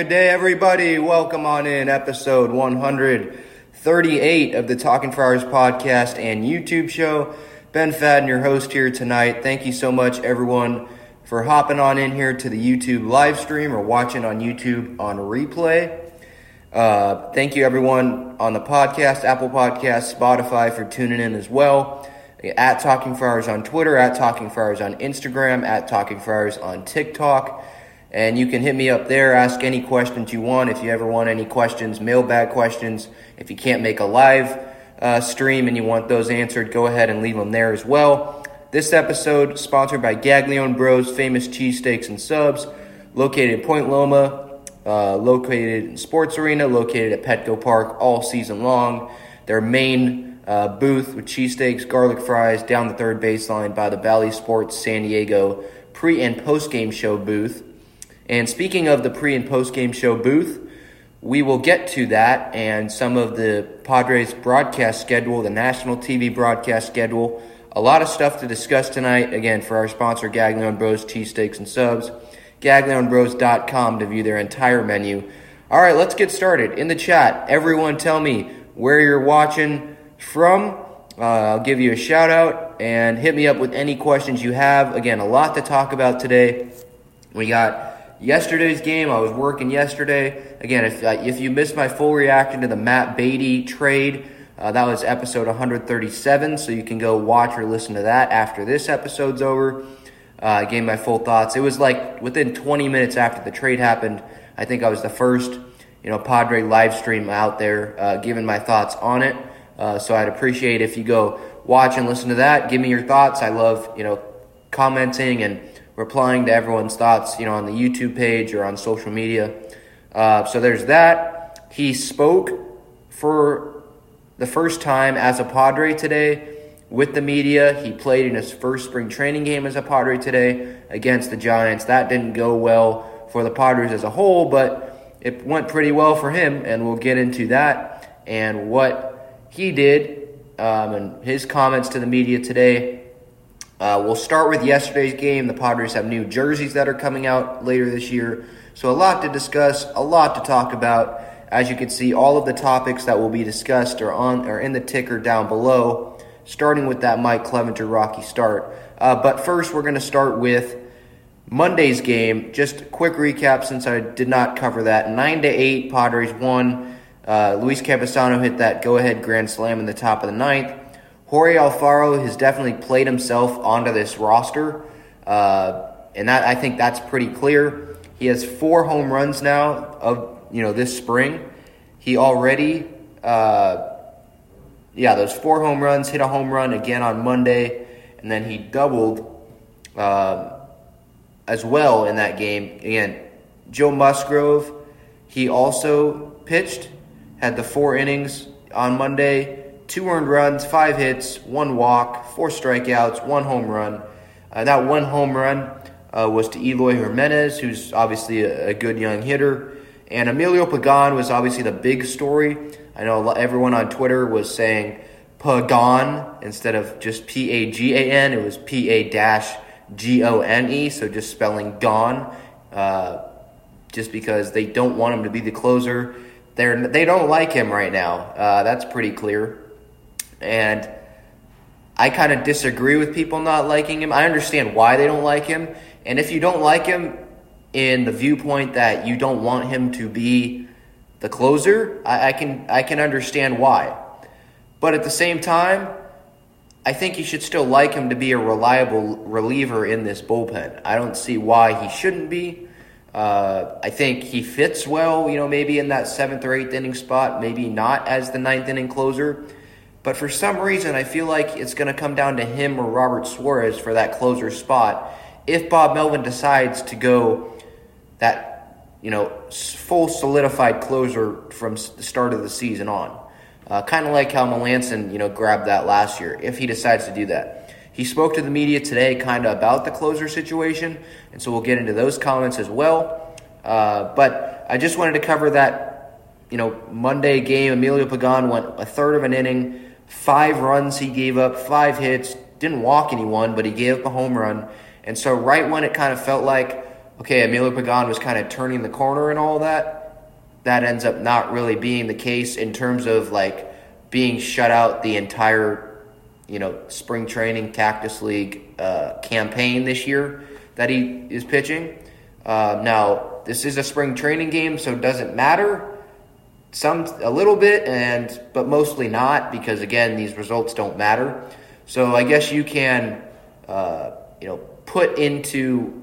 good day, everybody. Welcome on in episode 138 of the Talking Friars podcast and YouTube show. Ben Fadden, your host here tonight. Thank you so much, everyone, for hopping on in here to the YouTube live stream or watching on YouTube on replay. Uh, thank you, everyone, on the podcast, Apple Podcast, Spotify, for tuning in as well. At Talking Friars on Twitter, at Talking Friars on Instagram, at Talking Friars on TikTok. And you can hit me up there, ask any questions you want. If you ever want any questions, mailbag questions, if you can't make a live uh, stream and you want those answered, go ahead and leave them there as well. This episode sponsored by Gaglione Bros, famous cheesesteaks and subs, located in Point Loma, uh, located in Sports Arena, located at Petco Park all season long. Their main uh, booth with cheesesteaks, garlic fries down the third baseline by the Bally Sports San Diego pre and post game show booth. And speaking of the pre and post game show booth, we will get to that and some of the Padres broadcast schedule, the national TV broadcast schedule. A lot of stuff to discuss tonight. Again, for our sponsor, Gaglione Bros Cheesesteaks and Subs. GaglioneBros.com to view their entire menu. All right, let's get started. In the chat, everyone tell me where you're watching from. Uh, I'll give you a shout out and hit me up with any questions you have. Again, a lot to talk about today. We got yesterday's game. I was working yesterday. Again, if uh, if you missed my full reaction to the Matt Beaty trade, uh, that was episode 137. So you can go watch or listen to that after this episode's over. Uh, I gave my full thoughts. It was like within 20 minutes after the trade happened. I think I was the first, you know, Padre live stream out there uh, giving my thoughts on it. Uh, so I'd appreciate if you go watch and listen to that. Give me your thoughts. I love, you know, commenting and replying to everyone's thoughts, you know, on the YouTube page or on social media. Uh, so there's that. He spoke for the first time as a Padre today with the media. He played in his first spring training game as a Padre today against the Giants. That didn't go well for the Padres as a whole, but it went pretty well for him, and we'll get into that and what he did um, and his comments to the media today. Uh, we'll start with yesterday's game. The Padres have new jerseys that are coming out later this year. So, a lot to discuss, a lot to talk about. As you can see, all of the topics that will be discussed are on are in the ticker down below, starting with that Mike Clevinger Rocky start. Uh, but first, we're going to start with Monday's game. Just a quick recap since I did not cover that. 9 to 8, Padres won. Uh, Luis Campusano hit that go ahead grand slam in the top of the ninth. Jorge Alfaro has definitely played himself onto this roster, uh, and that I think that's pretty clear. He has four home runs now of you know this spring. He already, uh, yeah, those four home runs hit a home run again on Monday, and then he doubled uh, as well in that game. Again, Joe Musgrove, he also pitched, had the four innings on Monday, two earned runs, five hits, one walk, four strikeouts, one home run. Uh, that one home run uh, was to Eloy Jimenez, who's obviously a, a, good young hitter. And Emilio Pagan was obviously the big story. I know everyone on Twitter was saying Pagan instead of just P A G A N. It was P A dash G O N E, so just spelling gone. Uh, just because they don't want him to be the closer. They're, they don't like him right now. Uh, that's pretty clear. And I kind of disagree with people not liking him. I understand why they don't like him. And if you don't like him in the viewpoint that you don't want him to be the closer, I, I can I can understand why. But at the same time, I think you should still like him to be a reliable reliever in this bullpen. I don't see why he shouldn't be. Uh, I think he fits well, you know, maybe in that seventh or eighth inning spot, maybe not as the ninth inning closer. But for some reason, I feel like it's going to come down to him or Robert Suarez for that closer spot if Bob Melvin decides to go that, you know, full solidified closer from the start of the season on. Uh, kind of like how Melancon, you know, grabbed that last year, if he decides to do that. He spoke to the media today kind of about the closer situation, and so we'll get into those comments as well. Uh, but I just wanted to cover that, you know, Monday game. Emilio Pagan went a third of an inning, five runs he gave up, five hits, didn't walk anyone, but he gave up a home run. And so, right when it kind of felt like, okay, Emilio Pagan was kind of turning the corner and all that, that ends up not really being the case in terms of like being shut out the entire, you know, spring training Cactus League uh, campaign this year that he is pitching. Uh, now, this is a spring training game, so it doesn't matter some a little bit and but mostly not because again these results don't matter so i guess you can uh, you know put into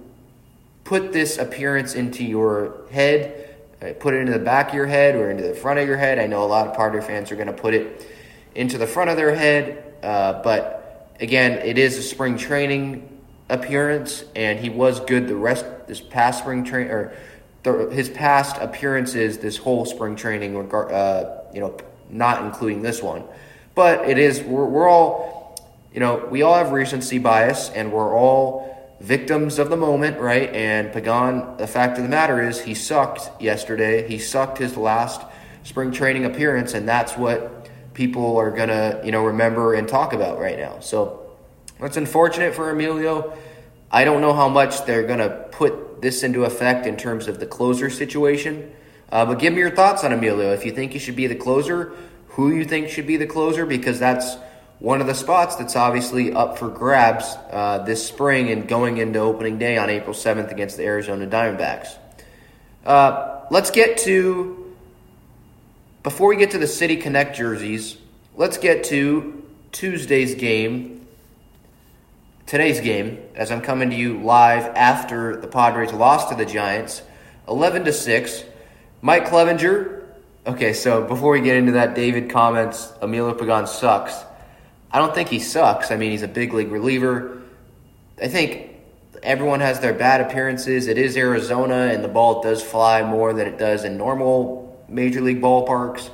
put this appearance into your head, uh, put it into the back of your head or into the front of your head. I know a lot of Padre fans are going to put it into the front of their head, uh, but again, it is a spring training appearance, and he was good the rest this past spring train or his past appearances this whole spring training, uh, you know, not including this one. But it is we're, we're all, you know, we all have recency bias, and we're all victims of the moment, right? And Pagan, the fact of the matter is, he sucked yesterday. He sucked his last spring training appearance, and that's what people are gonna, you know, remember and talk about right now. So that's unfortunate for Emilio. I don't know how much they're gonna put this into effect in terms of the closer situation. Uh, but give me your thoughts on Emilio. If you think he should be the closer, who you think should be the closer, because that's one of the spots that's obviously up for grabs uh, this spring and going into opening day on April 7th against the Arizona Diamondbacks. Uh, let's get to, before we get to the City Connect jerseys, let's get to Tuesday's game, today's game, as I'm coming to you live after the Padres lost to the Giants, 11 to 6. Mike Clevinger, okay, so before we get into that, David comments Emilio Pagan sucks. I don't think he sucks. I mean, he's a big league reliever. I think everyone has their bad appearances. It is Arizona, and the ball does fly more than it does in normal major league ballparks.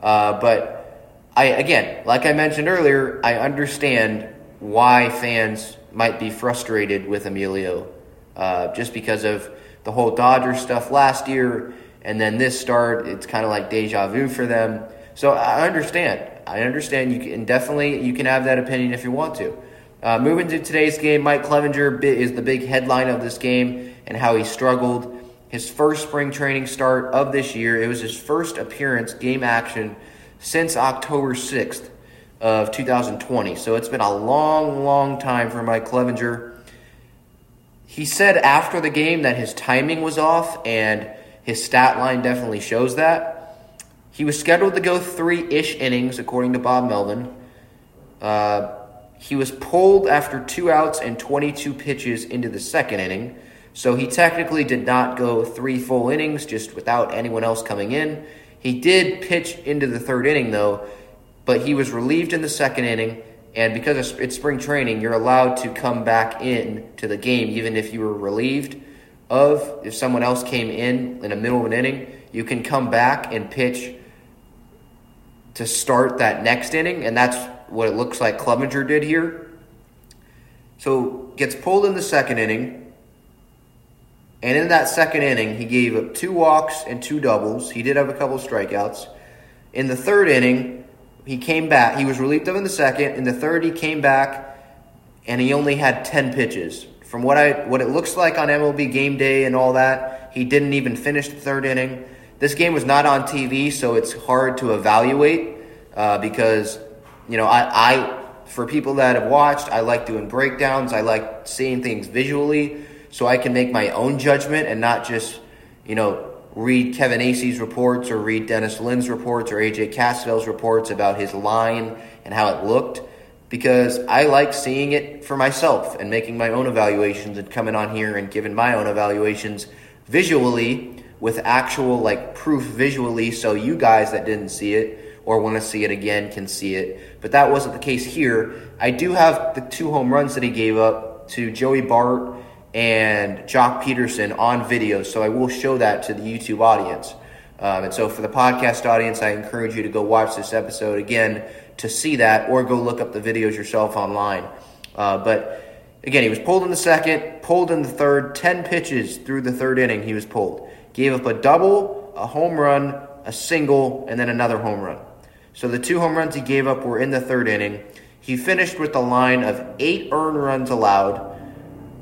Uh, but I, again, like I mentioned earlier, I understand why fans might be frustrated with Emilio, uh, just because of the whole Dodgers stuff last year, and then this start. It's kind of like deja vu for them. So I understand. I understand you can definitely you can have that opinion if you want to. Uh, moving to today's game, Mike Clevinger is the big headline of this game and how he struggled. His first spring training start of this year. It was his first appearance, game action, since October 6th of 2020. So it's been a long, long time for Mike Clevinger. He said after the game that his timing was off, and his stat line definitely shows that. He was scheduled to go three ish innings, according to Bob Melvin. Uh, he was pulled after two outs and 22 pitches into the second inning. So he technically did not go three full innings just without anyone else coming in. He did pitch into the third inning, though, but he was relieved in the second inning. And because it's spring training, you're allowed to come back in to the game, even if you were relieved of. If someone else came in in the middle of an inning, you can come back and pitch to start that next inning. And that's what it looks like Clevinger did here. So gets pulled in the second inning and in that second inning, he gave up two walks and two doubles. He did have a couple strikeouts. In the third inning, he came back. He was relieved of in the second. In the third, he came back, and he only had ten pitches. From what I what it looks like on MLB Game Day and all that, he didn't even finish the third inning. This game was not on TV, so it's hard to evaluate uh, because you know I, I for people that have watched, I like doing breakdowns. I like seeing things visually so I can make my own judgment and not just, you know, read Kevin Acee's reports or read Dennis Lin's reports or AJ Cassavell's reports about his line and how it looked because I like seeing it for myself and making my own evaluations and coming on here and giving my own evaluations visually with actual like proof visually so you guys that didn't see it or want to see it again can see it. But that wasn't the case here. I do have the two home runs that he gave up to Joey Bart and Joc Pederson on video. So I will show that to the YouTube audience. Um, and so for the podcast audience, I encourage you to go watch this episode again to see that or go look up the videos yourself online. Uh, but again, he was pulled in the second, pulled in the third, 10 pitches through the third inning, he was pulled. Gave up a double, a home run, a single, and then another home run. So the two home runs he gave up were in the third inning. He finished with a line of eight earned runs allowed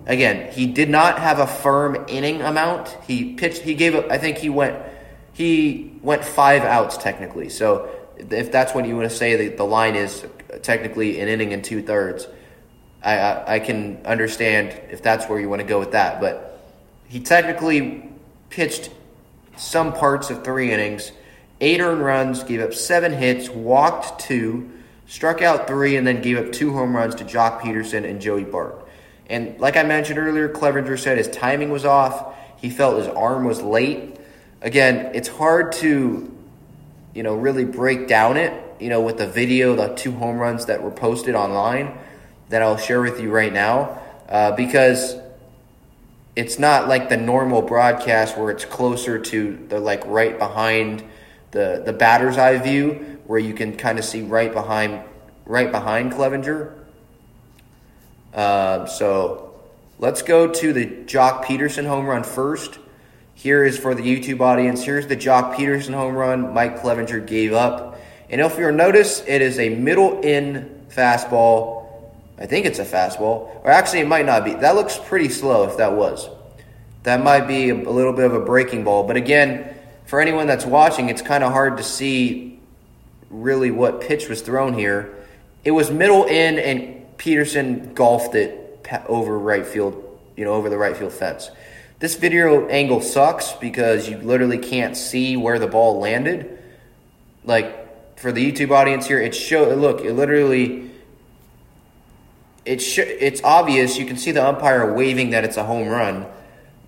Again, he did not have a firm inning amount. He pitched. He gave. I think he went. He went five outs technically. So if that's what you want to say, the, the line is technically an inning and two thirds. I, I, I can understand if that's where you want to go with that, but he technically pitched some parts of three innings, eight earned runs, gave up seven hits, walked two, struck out three, and then gave up two home runs to Joc Pederson and Joey Bart. And like I mentioned earlier, Clevinger said his timing was off. He felt his arm was late. Again, it's hard to, you know, really break down it, you know, with the video, the two home runs that were posted online that I'll share with you right now, uh, because it's not like the normal broadcast where it's closer to the like right behind the the batter's eye view, where you can kind of see right behind right behind Clevinger. Uh, so let's go to the Joc Pederson home run first. Here is for the YouTube audience. Here's the Joc Pederson home run Mike Clevinger gave up. And if you'll notice, it is a middle in fastball. I think it's a fastball. Or actually, it might not be. That looks pretty slow if that was. That might be a little bit of a breaking ball. But again, for anyone that's watching, it's kind of hard to see really what pitch was thrown here. It was middle in, and Pederson golfed it over right field, you know, over the right field fence. This video angle sucks because you literally can't see where the ball landed. Like for the YouTube audience here, it show look, it literally it sh- it's obvious. You can see the umpire waving that it's a home run,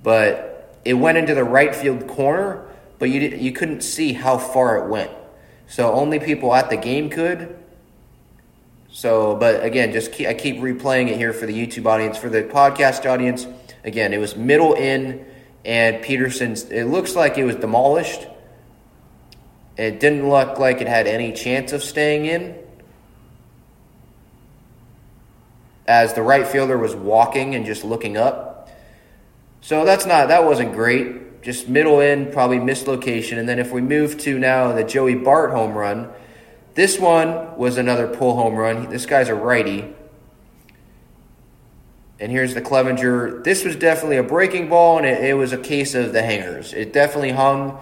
but it went into the right field corner, but you did, you couldn't see how far it went. So only people at the game could. So, but again, just keep, I keep replaying it here for the YouTube audience. For the podcast audience, again, it was middle in, and Pederson's. It looks like it was demolished. It didn't look like it had any chance of staying in. As the right fielder was walking and just looking up. So that's not that wasn't great. Just middle in, probably missed location. And then if we move to now the Joey Bart home run, this one was another pull home run. This guy's a righty. And here's the Clevinger. This was definitely a breaking ball, and it, it, was a case of the hangers. It definitely hung.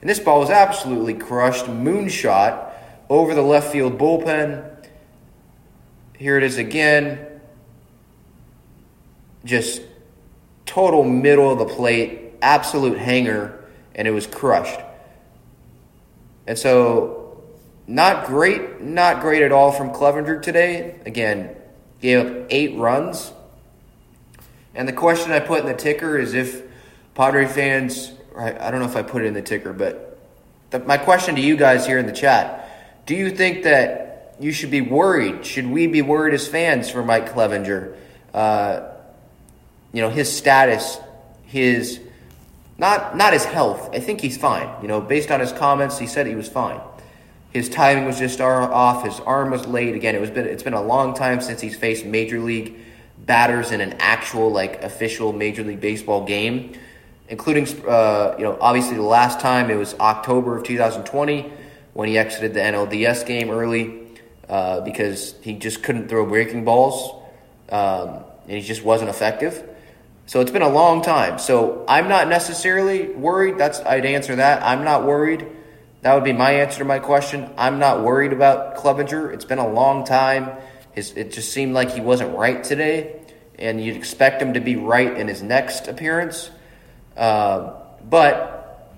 And this ball was absolutely crushed. Moonshot over the left field bullpen. Here it is again. Just total middle of the plate, absolute hanger, and it was crushed. And so not great, not great at all from Clevinger today. Again, gave up eight runs. And the question I put in the ticker is if Padre fans, I don't know if I put it in the ticker, but the, my question to you guys here in the chat do you think that you should be worried? Should we be worried as fans for Mike Clevinger? Uh, you know, his status, his not not his health. I think he's fine. You know, based on his comments, he said he was fine. His timing was just off. His arm was late. Again, it was been it's been a long time since he's faced major league batters in an actual like official major league baseball game, including uh, you know obviously the last time it was October of 2020 when he exited the NLDS game early uh, because he just couldn't throw breaking balls um, and he just wasn't effective. So it's been a long time. So I'm not necessarily worried. That's I'd answer that. I'm not worried. That would be my answer to my question. I'm not worried about Clevinger. It's been a long time. His, it just seemed like he wasn't right today, and you'd expect him to be right in his next appearance. Uh, but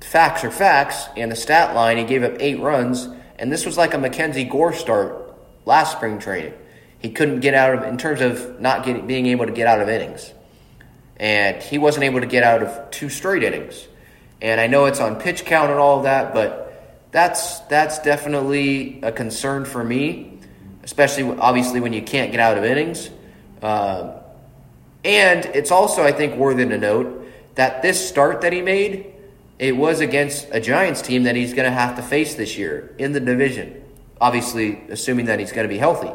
facts are facts, and the stat line, he gave up eight runs, and this was like a Mackenzie Gore start last spring training. He couldn't get out of, in terms of not getting, being able to get out of innings and he wasn't able to get out of two straight innings. And I know it's on pitch count and all of that, but that's that's definitely a concern for me, especially obviously when you can't get out of innings. Um, and it's also I think worthy to note that this start that he made, it was against a Giants team that he's going to have to face this year in the division. Obviously, assuming that he's going to be healthy.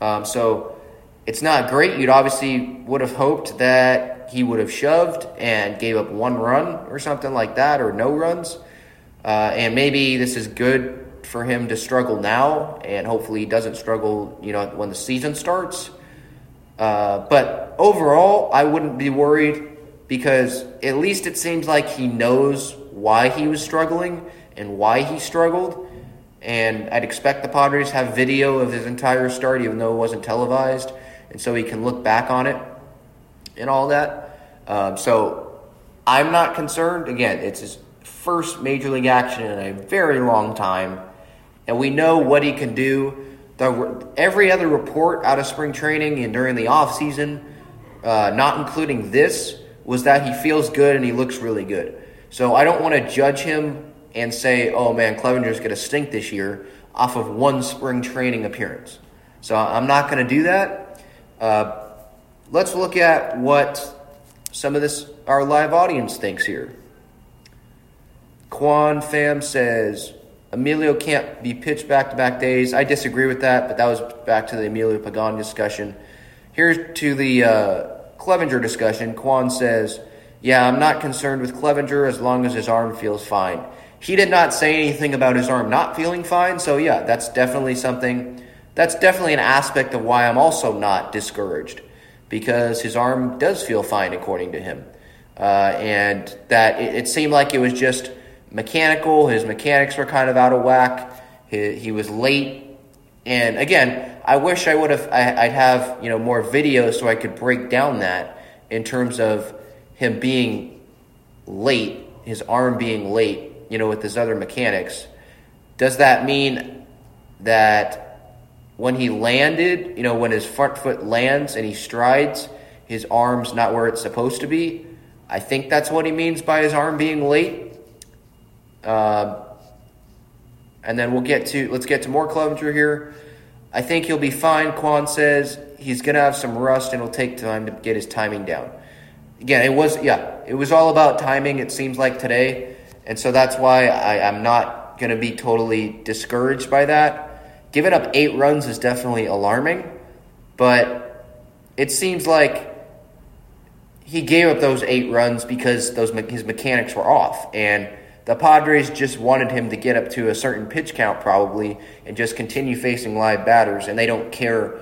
Um, so it's not great. You'd obviously would have hoped that he would have shoved and gave up one run or something like that, or no runs. Uh, and maybe this is good for him to struggle now, and hopefully he doesn't struggle, you know, when the season starts. Uh, but overall, I wouldn't be worried because at least it seems like he knows why he was struggling and why he struggled. And I'd expect the Padres have video of his entire start, even though it wasn't televised and so he can look back on it and all that. Um, so I'm not concerned. Again, it's his first major league action in a very long time, and we know what he can do. The, every other report out of spring training and during the off season, uh, not including this, was that he feels good and he looks really good. So I don't want to judge him and say, "Oh man, Clevinger's going to stink this year" off of one spring training appearance. So I'm not going to do that. Uh, let's look at what some of this our live audience thinks here. Quan Fam says Emilio can't be pitched back to back days. I disagree with that, but that was back to the Emilio Pagan discussion. Here's to the uh, Clevinger discussion. Quan says, Yeah, I'm not concerned with Clevinger as long as his arm feels fine. He did not say anything about his arm not feeling fine, so yeah, that's definitely something that's definitely an aspect of why I'm also not discouraged because his arm does feel fine according to him. Uh, and that it, it, seemed like it was just mechanical. His mechanics were kind of out of whack. He, he was late. And again, I wish I would have, I, I'd have, you know, more videos so I could break down that in terms of him being late, his arm being late, you know, with his other mechanics. Does that mean that when he landed, you know, when his front foot lands and he strides, his arm's not where it's supposed to be. I think that's what he means by his arm being late. Uh, and then we'll get to let's get to more Clevinger here. I think he'll be fine. Quan says he's to have some rust and it'll take time to get his timing down. Again, it was yeah, it was all about timing. It seems like today, and so that's why I, I'm not to be totally discouraged by that. Giving up eight runs is definitely alarming, but it seems like he gave up those eight runs because those his mechanics were off, and the Padres just wanted him to get up to a certain pitch count probably and just continue facing live batters, and they don't care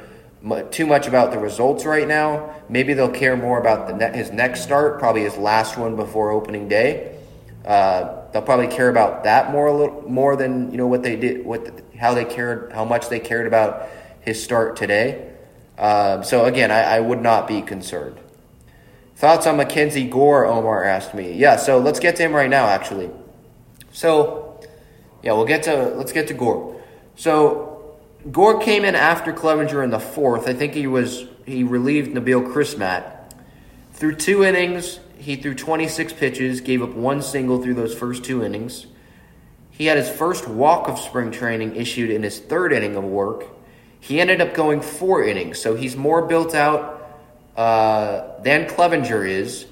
too much about the results right now. Maybe they'll care more about the his next start, probably his last one before opening day. Uh, they'll probably care about that more a little more than you know what they did, what the, how they cared, how much they cared about his start today. Um, so again, I, I, would not be concerned. Thoughts on Mackenzie Gore? Omar asked me. Yeah, so let's get to him right now. Actually, so yeah, we'll get to let's get to Gore. So Gore came in after Clevinger in the fourth. I think he was he relieved Nabil Crismatt. Through two innings, he threw 26 pitches, gave up one single through those first two innings. He had his first walk of spring training issued in his third inning of work. He ended up going four innings, so he's more built out uh, than Clevinger is,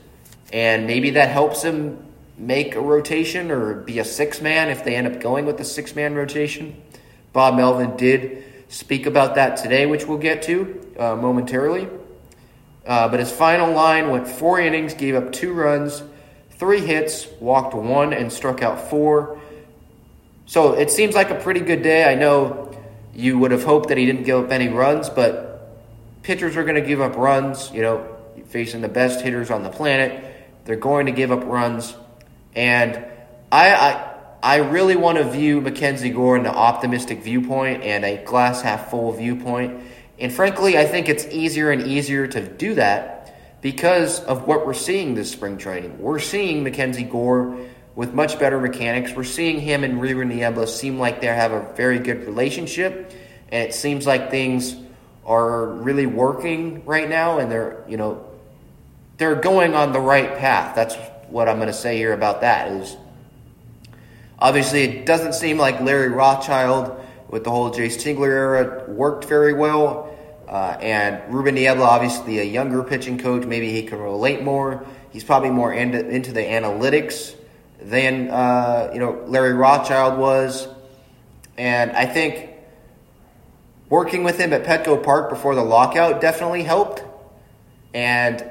and maybe that helps him make a rotation or be a six man if they end up going with the six man rotation. Bob Melvin did speak about that today, which we'll get to uh, momentarily. Uh, but his final line went four innings, gave up two runs, three hits, walked one, and struck out four. So it seems like a pretty good day. I know you would have hoped that he didn't give up any runs, but pitchers are going to give up runs. You know, facing the best hitters on the planet, they're going to give up runs. And I, I, I really want to view Mackenzie Gore in an optimistic viewpoint and a glass half full viewpoint. And frankly, I think it's easier and easier to do that because of what we're seeing this spring training. We're seeing Mackenzie Gore with much better mechanics. We're seeing him and Ruben Niebla seem like they have a very good relationship, and it seems like things are really working right now, and they're you know they're going on the right path. That's what I'm going to say here about that is obviously it doesn't seem like Larry Rothschild with the whole Jayce Tingler era worked very well. Uh, and Ruben Niebla, obviously a younger pitching coach, maybe he can relate more. He's probably more into, into the analytics than uh, you know Larry Rothschild was, and I think working with him at Petco Park before the lockout definitely helped. And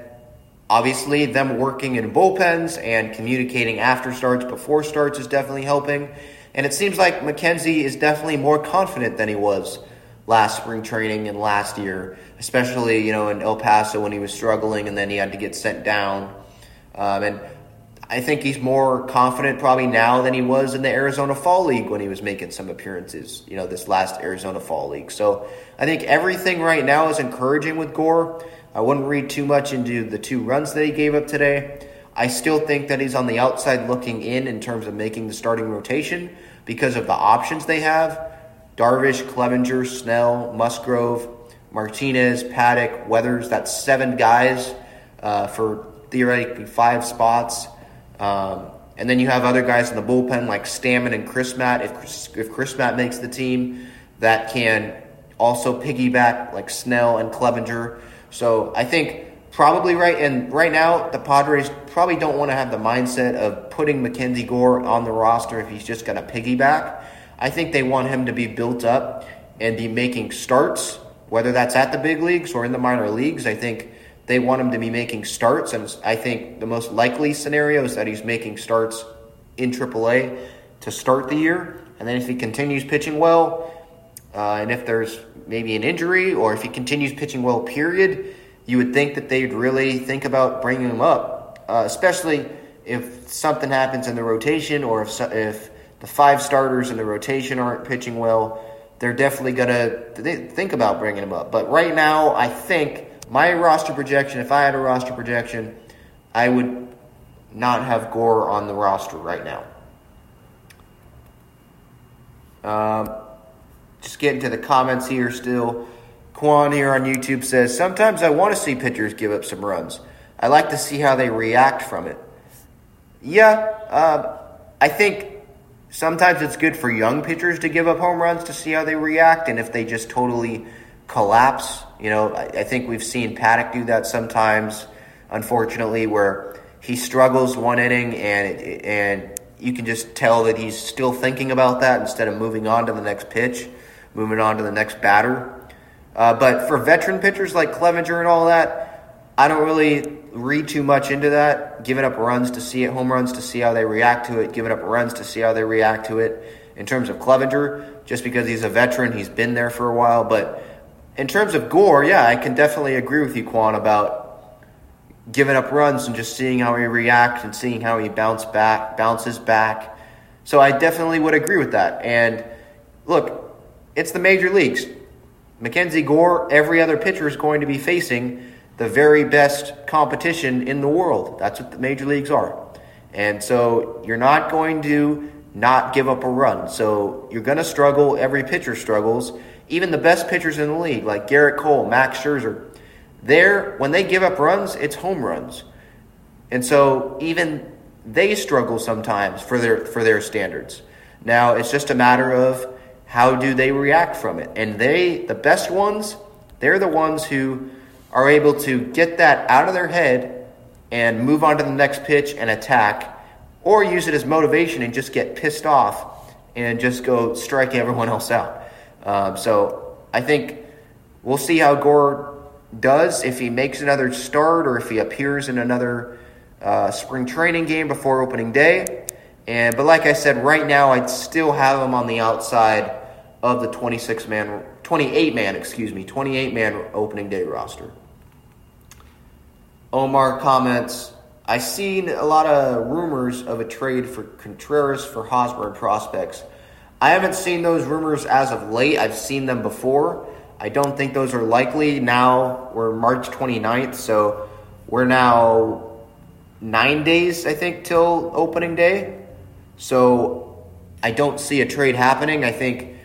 obviously, them working in bullpens and communicating after starts, before starts is definitely helping. And it seems like Mackenzie is definitely more confident than he was last spring training and last year, especially you know in El Paso when he was struggling and then he had to get sent down. Um, and I think he's more confident probably now than he was in the Arizona Fall League when he was making some appearances, you know, this last Arizona Fall League. So I think everything right now is encouraging with Gore. I wouldn't read too much into the two runs that he gave up today. I still think that he's on the outside looking in in terms of making the starting rotation because of the options they have. Darvish, Clevinger, Snell, Musgrove, Martinez, Paddack, Weathers. That's seven guys uh, for theoretically five spots. Um, and then you have other guys in the bullpen like Stammen and Crismatt. If if Crismatt makes the team, that can also piggyback like Snell and Clevinger. So I think probably right and right now the Padres probably don't want to have the mindset of putting Mackenzie Gore on the roster if he's just going to piggyback. I think they want him to be built up and be making starts, whether that's at the big leagues or in the minor leagues. I think they want him to be making starts, and I think the most likely scenario is that he's making starts in AAA to start the year. And then if he continues pitching well, uh, and if there's maybe an injury, or if he continues pitching well, period, you would think that they'd really think about bringing him up, uh, especially if something happens in the rotation, or if if the five starters in the rotation aren't pitching well. They're definitely gonna think about bringing him up. But right now, I think my roster projection, if I had a roster projection, I would not have Gore on the roster right now. Um, just getting to the comments here still. Quan here on YouTube says, Sometimes I want to see pitchers give up some runs. I like to see how they react from it. Yeah, uh, I think sometimes it's good for young pitchers to give up home runs to see how they react, and if they just totally collapse. You know, I, I think we've seen Paddack do that sometimes, unfortunately, where he struggles one inning and and you can just tell that he's still thinking about that instead of moving on to the next pitch, moving on to the next batter. Uh, but for veteran pitchers like Clevinger and all that, I don't really read too much into that. Giving up runs to see it, home runs to see how they react to it, giving up runs to see how they react to it. In terms of Clevinger, just because he's a veteran, he's been there for a while, but in terms of Gore, yeah, I can definitely agree with you, Quan, about giving up runs and just seeing how he reacts and seeing how he bounce back, bounces back. So I definitely would agree with that. And look, it's the major leagues. Mackenzie Gore, every other pitcher is going to be facing the very best competition in the world. That's what the major leagues are. And so you're not going to not give up a run. So you're going to struggle. Every pitcher struggles. Even the best pitchers in the league, like Gerrit Cole, Max Scherzer, they're, when they give up runs, it's home runs. And so even they struggle sometimes for their for their standards. Now it's just a matter of how do they react from it. And they the best ones, they're the ones who are able to get that out of their head and move on to the next pitch and attack or use it as motivation and just get pissed off and just go strike everyone else out. Um, so I think we'll see how Gore does if he makes another start or if he appears in another uh, spring training game before opening day. And but like I said, right now I'd still have him on the outside of the 26 man, 28 man, excuse me, 28 man opening day roster. Omar comments, I've seen a lot of rumors of a trade for Contreras for Hosmer prospects. I haven't seen those rumors as of late. I've seen them before. I don't think those are likely. Now we're March 29th, so we're now nine days, I think, till opening day. So I don't see a trade happening. I think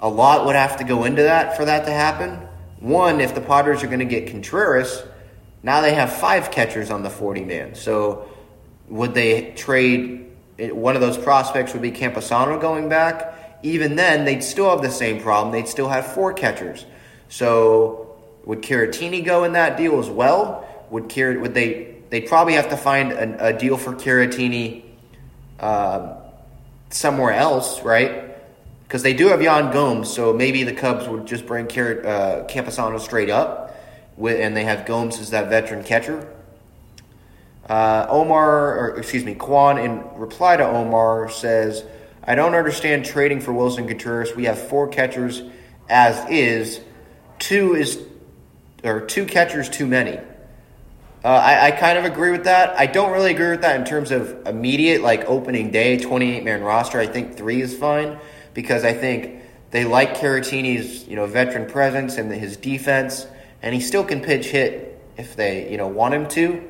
a lot would have to go into that for that to happen. One, if the Padres are going to get Contreras, now they have five catchers on the 40 man. So would they trade one of those prospects would be Campusano going back? Even then, they'd still have the same problem. They'd still have four catchers. So would Caratini go in that deal as well? Would Car- would they they'd probably have to find a, a deal for Caratini uh, somewhere else, right? Because they do have Yan Gomes, so maybe the Cubs would just bring Car- uh, Campusano straight up, with, and they have Gomes as that veteran catcher. Uh, Omar, or excuse me, Quan, in reply to Omar, says, I don't understand trading for Willson Contreras. We have four catchers as is. Two is, or two catchers too many. Uh, I, I, kind of agree with that. I don't really agree with that in terms of immediate, like opening day, 28 man roster. I think three is fine because I think they like Caratini's you know veteran presence and his defense, and he still can pitch hit if they you know want him to.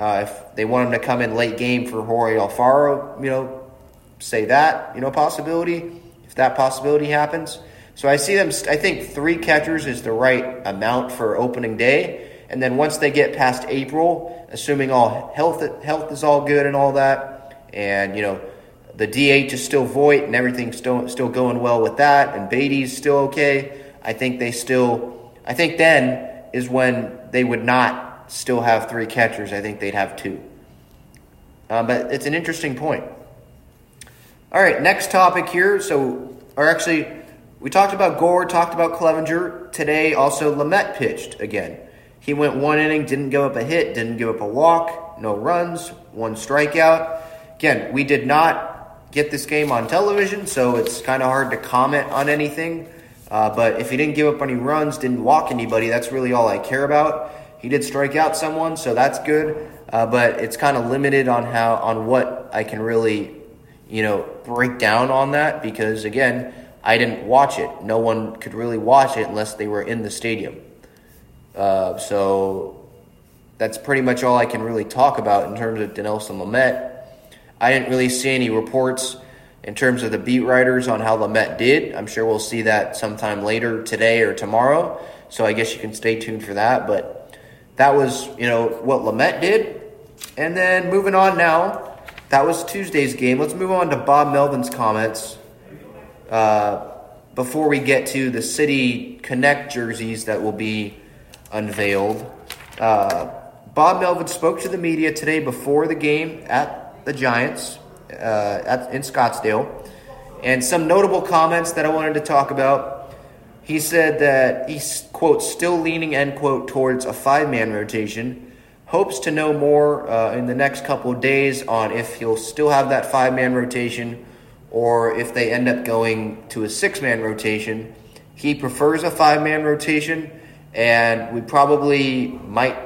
Uh, if they want him to come in late game for Jorge Alfaro, you know, say that you know possibility if that possibility happens. So I see them. I think three catchers is the right amount for opening day. And then once they get past April, assuming all health health is all good and all that, and you know the DH is still Voit and everything's still still going well with that, and Beaty's still okay. I think they still. I think then is when they would not still have three catchers. I think they'd have two. Uh, but it's an interesting point. All right, next topic here. So, or actually, we talked about Gore, talked about Clevenger. Today, also Lamet pitched again. He went one inning, didn't give up a hit, didn't give up a walk, no runs, one strikeout. Again, we did not get this game on television, so it's kind of hard to comment on anything. Uh, but if he didn't give up any runs, didn't walk anybody, that's really all I care about. He did strike out someone, so that's good. Uh, but it's kind of limited on how on what I can really, you know, break down on that because again, I didn't watch it. No one could really watch it unless they were in the stadium. Uh, so that's pretty much all I can really talk about in terms of Dinelson Lamet. I didn't really see any reports in terms of the beat writers on how Lamet did. I'm sure we'll see that sometime later today or tomorrow. So I guess you can stay tuned for that. But that was, you know, what Lamet did. And then moving on now, that was Tuesday's game. Let's move on to Bob Melvin's comments uh, before we get to the City Connect jerseys that will be unveiled. Uh, Bob Melvin spoke to the media today before the game at the Giants uh, at, in Scottsdale, and some notable comments that I wanted to talk about. He said that he's, quote, still leaning, end quote, towards a five man rotation. Hopes to know more uh, in the next couple of days on if he'll still have that five man rotation or if they end up going to a six man rotation. He prefers a five man rotation and we probably might.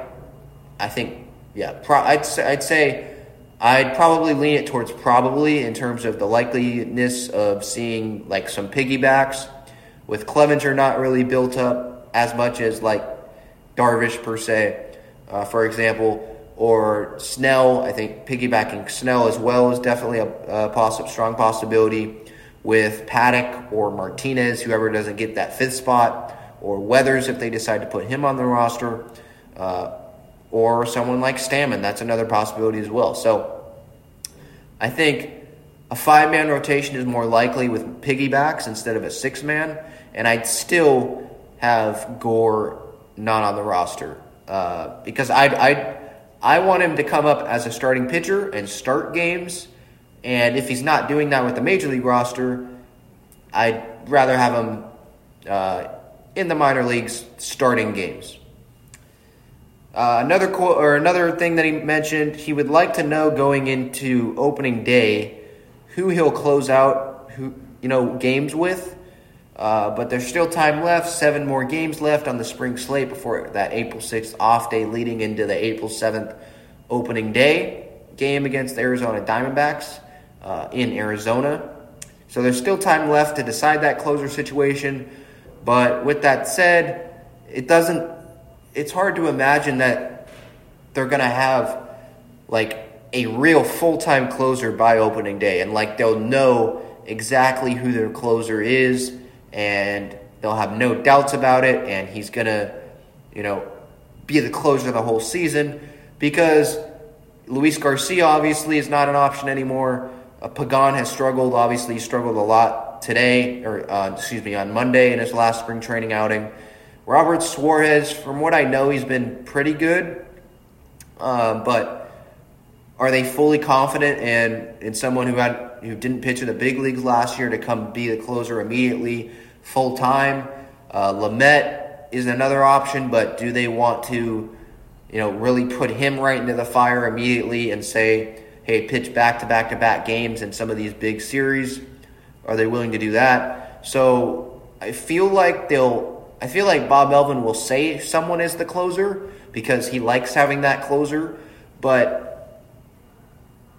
I think, yeah, pro, I'd say, I'd say I'd probably lean it towards probably in terms of the likeliness of seeing like some piggybacks with Clevinger not really built up as much as like Darvish per se. Uh, for example, or Snell. I think piggybacking Snell as well is definitely a, a poss- strong possibility with Paddack or Martinez, whoever doesn't get that fifth spot, or Weathers if they decide to put him on the roster, uh, or someone like Stammen. That's another possibility as well. So I think a five man rotation is more likely with piggybacks instead of a six man, and I'd still have Gore not on the roster uh, because I I I want him to come up as a starting pitcher and start games. And if he's not doing that with the major league roster, I'd rather have him uh, in the minor leagues starting games. Uh, another quote or another thing that he mentioned, he would like to know going into opening day who he'll close out, who you know games with. Uh, but there's still time left, seven more games left on the spring slate before that April 6th off day, leading into the April 7th opening day game against the Arizona Diamondbacks uh, in Arizona. So there's still time left to decide that closer situation. But with that said, it doesn't. It's hard to imagine that they're gonna have like a real full time closer by opening day, and like they'll know exactly who their closer is, and they'll have no doubts about it, and he's gonna, you know, be the closer the whole season because Luis Garcia obviously is not an option anymore. Uh, Pagan has struggled. Obviously, he struggled a lot today, or uh, excuse me, on Monday in his last spring training outing. Robert Suarez, from what I know, he's been pretty good, uh, but are they fully confident in in someone who had who didn't pitch in the big leagues last year to come be the closer immediately, full time? Uh, Lamet is another option, but do they want to, you know, really put him right into the fire immediately and say, hey, pitch back to back to back games in some of these big series? Are they willing to do that? So I feel like they'll. I feel like Bob Melvin will say someone is the closer because he likes having that closer, but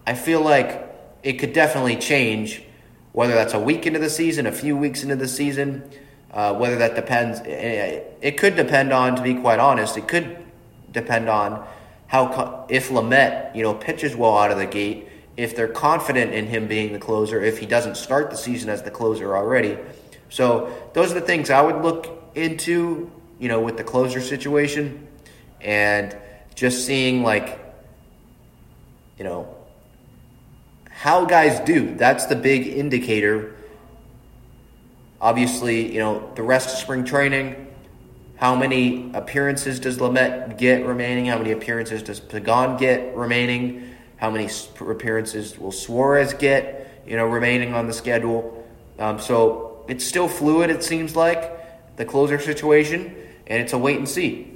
I feel like it could definitely change, whether that's a week into the season, a few weeks into the season, uh, whether that depends. It could depend on, to be quite honest, it could depend on how if Lamet, you know, pitches well out of the gate, if they're confident in him being the closer, if he doesn't start the season as the closer already. So those are the things I would look into, you know, with the closer situation, and just seeing like, you know, how guys do. That's the big indicator. Obviously, you know, the rest of spring training, how many appearances does Lamet get remaining? How many appearances does Pagan get remaining? How many appearances will Suarez get, you know, remaining on the schedule? Um, so it's still fluid, it seems like, the closer situation, and it's a wait and see.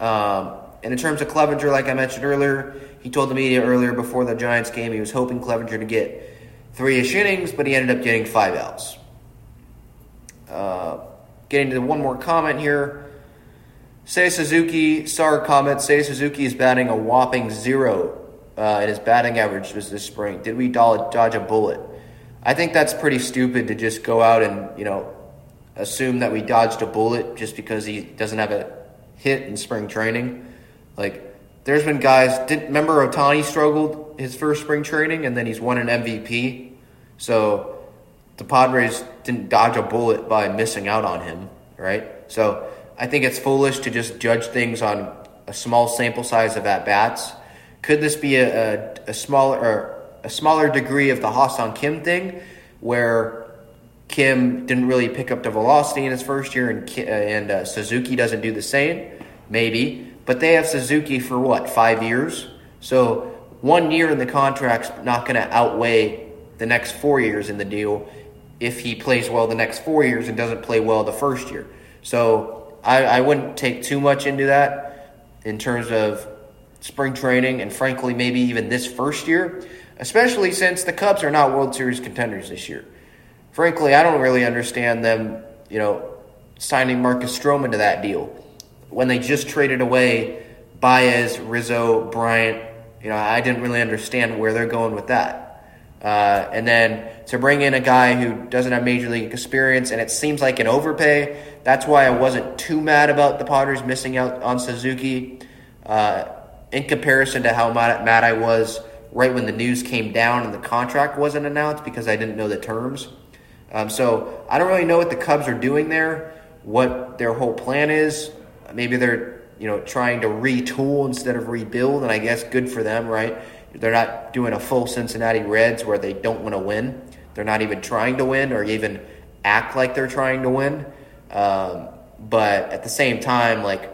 Um, and in terms of Clevinger, like I mentioned earlier, he told the media earlier before the Giants game he was hoping Clevinger to get three ish innings, but he ended up getting five outs. Uh, getting to one more comment here. Seiya Suzuki, Star comment, Seiya Suzuki is batting a whopping zero uh, in his batting average this spring. Did we dodge a bullet? I think that's pretty stupid to just go out and, you know, assume that we dodged a bullet just because he doesn't have a hit in spring training. Like, there's been guys. Did remember Ohtani struggled his first spring training, and then he's won an MVP. So the Padres didn't dodge a bullet by missing out on him, right? So I think it's foolish to just judge things on a small sample size of at bats. Could this be a, a, a smaller a smaller degree of the Ha-Seong Kim thing, where Kim didn't really pick up the velocity in his first year, and and uh, Suzuki doesn't do the same? Maybe, but they have Suzuki for what, five years? So one year in the contract's not going to outweigh the next four years in the deal if he plays well the next four years and doesn't play well the first year. So I, I wouldn't take too much into that in terms of spring training and frankly maybe even this first year, especially since the Cubs are not World Series contenders this year. Frankly, I don't really understand them, you know, signing Marcus Stroman to that deal when they just traded away Baez, Rizzo, Bryant, you know, I didn't really understand where they're going with that. Uh, and then to bring in a guy who doesn't have major league experience, and it seems like an overpay. That's why I wasn't too mad about the Padres missing out on Suzuki. Uh, in comparison to how mad, mad I was right when the news came down and the contract wasn't announced because I didn't know the terms. Um, so I don't really know what the Cubs are doing there, what their whole plan is. Maybe they're you know trying to retool instead of rebuild, and I guess good for them, right? They're not doing a full Cincinnati Reds where they don't want to win. They're not even trying to win or even act like they're trying to win. Um, but at the same time, like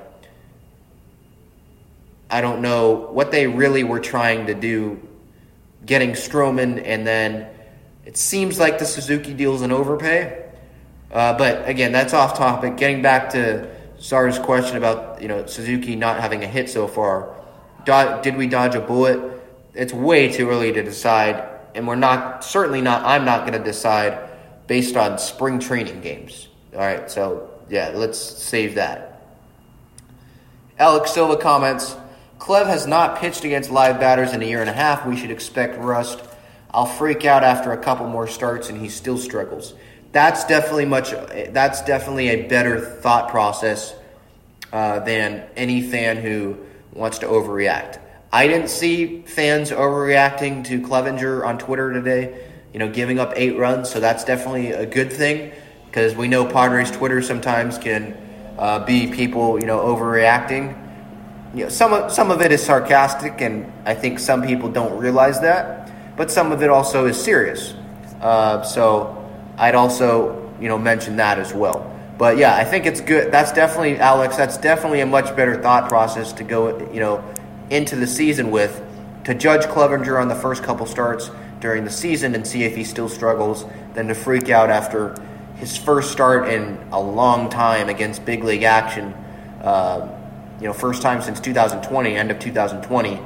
I don't know what they really were trying to do, getting Stroman, and then it seems like the Suzuki deal is an overpay. Uh, but again, that's off topic. Getting back to Czar's question about you know Suzuki not having a hit so far, do- did we dodge a bullet? It's way too early to decide, and we're not certainly not. I'm not going to decide based on spring training games. All right, so yeah, let's save that. Alex Silva comments. Clev has not pitched against live batters in a year and a half. We should expect rust. I'll freak out after a couple more starts and he still struggles. That's definitely much. That's definitely a better thought process uh, than any fan who wants to overreact. I didn't see fans overreacting to Clevinger on Twitter today. You know, giving up eight runs, so that's definitely a good thing because we know Padres Twitter sometimes can uh, be people you know overreacting you know, some of, some of it is sarcastic, and I think some people don't realize that. But some of it also is serious. Uh, so I'd also, you know, mention that as well. But yeah, I think it's good. That's definitely Alex. That's definitely a much better thought process to go, you know, into the season with to judge Clevinger on the first couple starts during the season and see if he still struggles, than to freak out after his first start in a long time against big league action. Uh, you know, first time since 2020, end of 2020.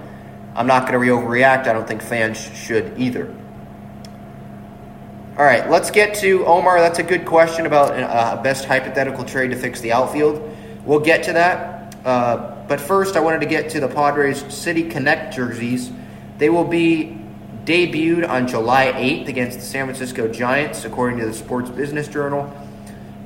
I'm not going to overreact. I don't think fans should either. All right, let's get to Omar. That's a good question about uh, best hypothetical trade to fix the outfield. We'll get to that. Uh, but first, I wanted to get to the Padres City Connect jerseys. They will be debuted on July 8th against the San Francisco Giants, according to the Sports Business Journal.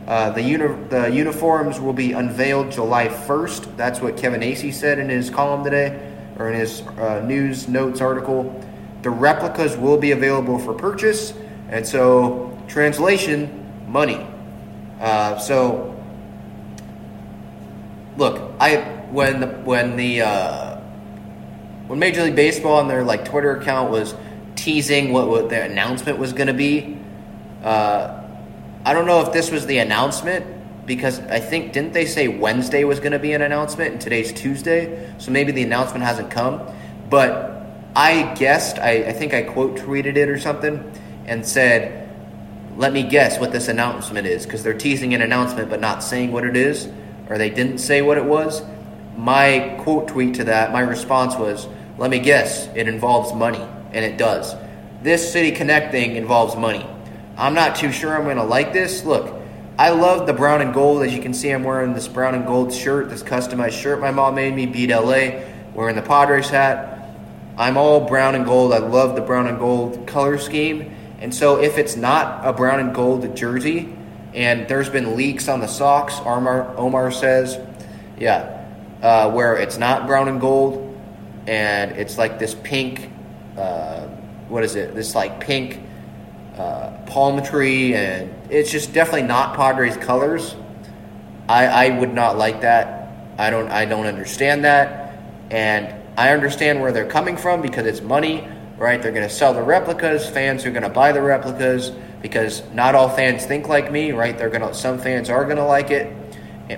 Uh, the, uni- the uniforms will be unveiled July 1st. That's what Kevin Acee said in his column today, or in his uh, news notes article. The replicas will be available for purchase, and so translation, money. Uh, so, look, I when the when the uh, when Major League Baseball on their like Twitter account was teasing what, what their announcement was going to be. Uh, I don't know if this was the announcement because I think didn't they say Wednesday was going to be an announcement and today's Tuesday, so maybe the announcement hasn't come. But I guessed, I, I think I quote tweeted it or something, and said, "Let me guess what this announcement is," because they're teasing an announcement but not saying what it is, or they didn't say what it was. My quote tweet to that, my response was, "Let me guess, it involves money," and it does. This City Connect thing involves money. I'm not too sure I'm going to like this. Look, I love the brown and gold. As you can see, I'm wearing this brown and gold shirt, this customized shirt my mom made me, beat LA, wearing the Padres hat. I'm all brown and gold. I love the brown and gold color scheme. And so if it's not a brown and gold jersey, and there's been leaks on the socks, Omar, Omar says, yeah, uh, where it's not brown and gold, and it's like this pink, uh, what is it? This like pink uh, palm tree, and it's just definitely not Padres colors. I, I would not like that. I don't I don't understand that, and I understand where they're coming from because it's money, right? They're going to sell the replicas. Fans are going to buy the replicas because not all fans think like me, right? They're going to some fans are going to like it,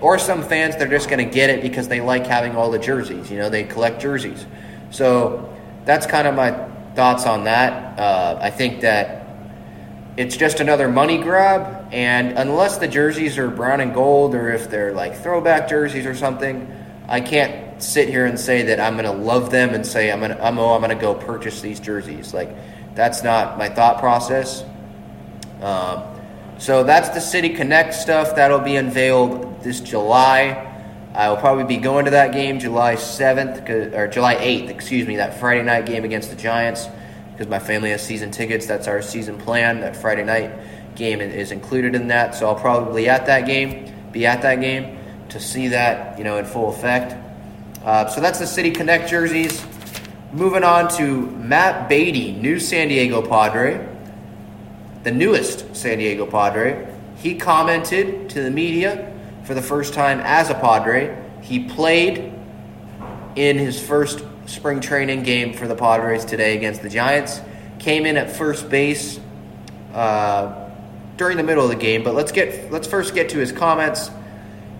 or some fans they're just going to get it because they like having all the jerseys. You know, they collect jerseys. So that's kind of my thoughts on that. Uh, I think that it's just another money grab. And unless the jerseys are brown and gold, or if they're like throwback jerseys or something, I can't sit here and say that I'm gonna love them and say I'm gonna I'm oh I'm gonna go purchase these jerseys. Like that's not my thought process. Um, so that's the City Connect stuff that'll be unveiled this July. I will probably be going to that game July 7th or July 8th, excuse me, that Friday night game against the Giants because my family has season tickets. That's our season plan. That Friday night game is included in that. So I'll probably at that game, be at that game to see that you know in full effect. Uh, so that's the City Connect jerseys. Moving on to Matt Beaty, new San Diego Padre, the newest San Diego Padre. He commented to the media for the first time as a Padre. He played in his first spring training game for the Padres today against the Giants. Came in at first base uh, during the middle of the game, but let's get let's first get to his comments.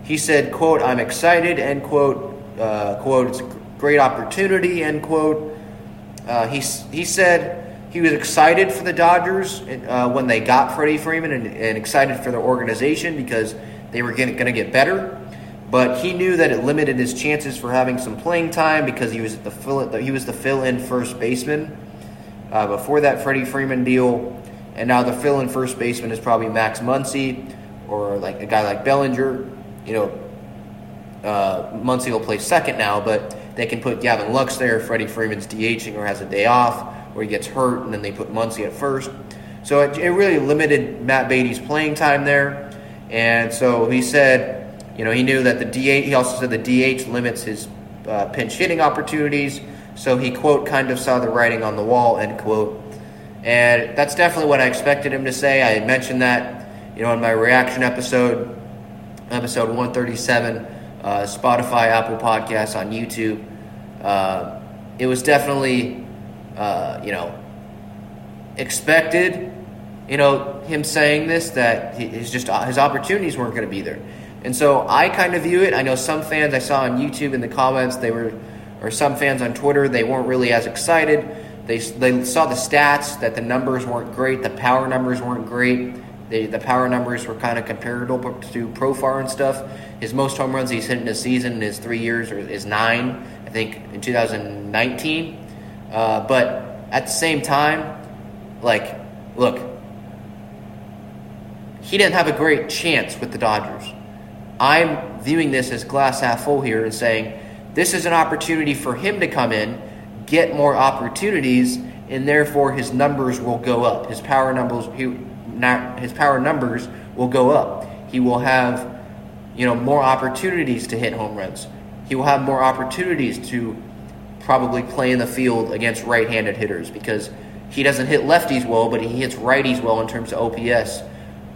He said, "quote I'm excited," end quote. Uh, quote It's a great opportunity, end quote. Uh, he he said he was excited for the Dodgers uh, when they got Freddie Freeman, and, and excited for their organization because they were going to get better but he knew that it limited his chances for having some playing time because he was the fill he was the fill-in first baseman uh, before that Freddie Freeman deal, and now the fill-in first baseman is probably Max Muncy or like a guy like Bellinger. You know, uh, Muncy will play second now, but they can put Gavin Lux there. Freddie Freeman's DHing or has a day off, or he gets hurt, and then they put Muncy at first. So it, it really limited Matt Beaty's playing time there, and so he said you know, he knew that the DH, he also said the DH limits his uh, pinch hitting opportunities. So he, quote, kind of saw the writing on the wall, end quote. And that's definitely what I expected him to say. I mentioned that, you know, in my reaction episode, episode 137, uh, Spotify, Apple Podcasts, on YouTube. Uh, it was definitely, uh, you know, expected, you know, him saying this, that his, just, his opportunities weren't going to be there. And so I kind of view it. I know some fans I saw on YouTube in the comments, they were, or some fans on Twitter, they weren't really as excited. They, they saw the stats that the numbers weren't great, the power numbers weren't great. They, the power numbers were kind of comparable to Profar and stuff. His most home runs he's hit in a season in his three years is nine, I think, in 2019. Uh, but at the same time, like, look, he didn't have a great chance with the Dodgers. I'm viewing this as glass half full here and saying this is an opportunity for him to come in, get more opportunities, and therefore his numbers will go up. His power numbers, he, his power numbers will go up. He will have, you know, more opportunities to hit home runs. He will have more opportunities to probably play in the field against right-handed hitters because he doesn't hit lefties well, but he hits righties well in terms of OPS,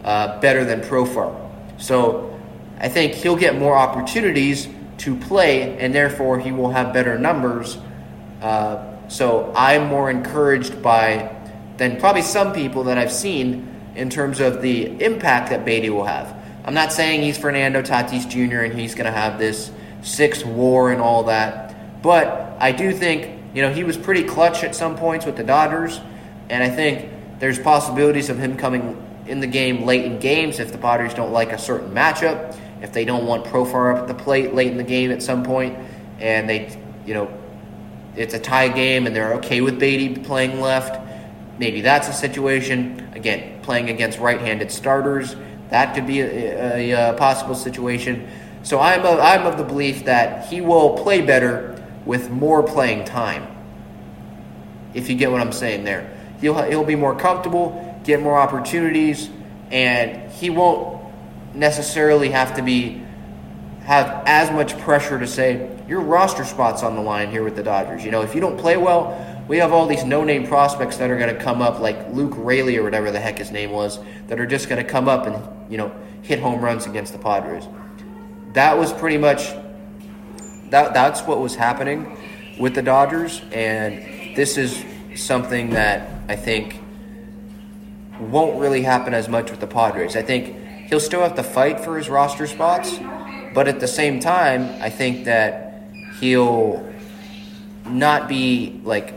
uh, better than Profar. So I think he'll get more opportunities to play, and therefore he will have better numbers. Uh, so I'm more encouraged by than probably some people that I've seen in terms of the impact that Beaty will have. I'm not saying he's Fernando Tatis Jr. and he's going to have this six WAR and all that, but I do think you know he was pretty clutch at some points with the Dodgers, and I think there's possibilities of him coming in the game late in games if the Padres don't like a certain matchup if they don't want Profar up at the plate late in the game at some point, and they, you know, it's a tie game and they're okay with Beaty playing left, maybe that's a situation. Again, playing against right-handed starters, that could be a, a, a uh, possible situation. So I'm of, I'm of the belief that he will play better with more playing time. If you get what I'm saying there, he'll he'll be more comfortable, get more opportunities, and he won't necessarily have to be have as much pressure to say your roster spots on the line here with the Dodgers. You know, if you don't play well, we have all these no-name prospects that are going to come up, like Luke Raley or whatever the heck his name was, that are just going to come up and you know hit home runs against the Padres. That was pretty much that. That's what was happening with the Dodgers, and this is something that I think won't really happen as much with the Padres. I think he'll still have to fight for his roster spots, but at the same time, I think that he'll not be like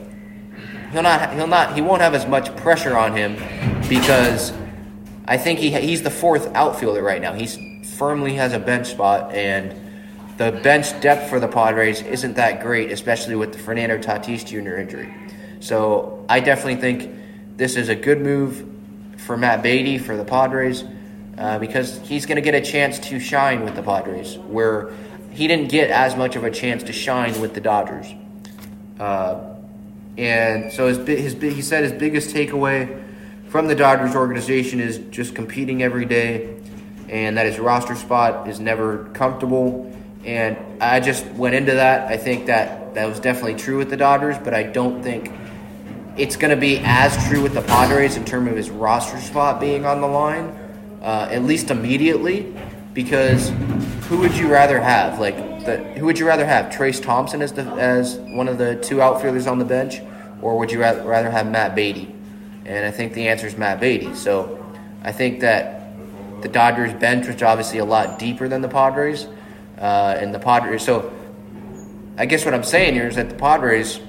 he'll not he'll not he won't have as much pressure on him because I think he he's the fourth outfielder right now. He's firmly has a bench spot and the bench depth for the Padres isn't that great, especially with the Fernando Tatis Jr. injury. So I definitely think this is a good move for Matt Beaty for the Padres uh, because he's going to get a chance to shine with the Padres, where he didn't get as much of a chance to shine with the Dodgers. Uh, and so his, his he said his biggest takeaway from the Dodgers organization is just competing every day, and that his roster spot is never comfortable. And I just went into that. I think that that was definitely true with the Dodgers, but I don't think it's going to be as true with the Padres in terms of his roster spot being on the line, uh, at least immediately. Because who would you rather have? Like, the, who would you rather have? Trayce Thompson as the as one of the two outfielders on the bench, or would you rather, have Matt Beaty? And I think the answer is Matt Beaty. So I think that the Dodgers bench was obviously a lot deeper than the Padres, uh, and the Padres. So I guess what I'm saying here is that the Padres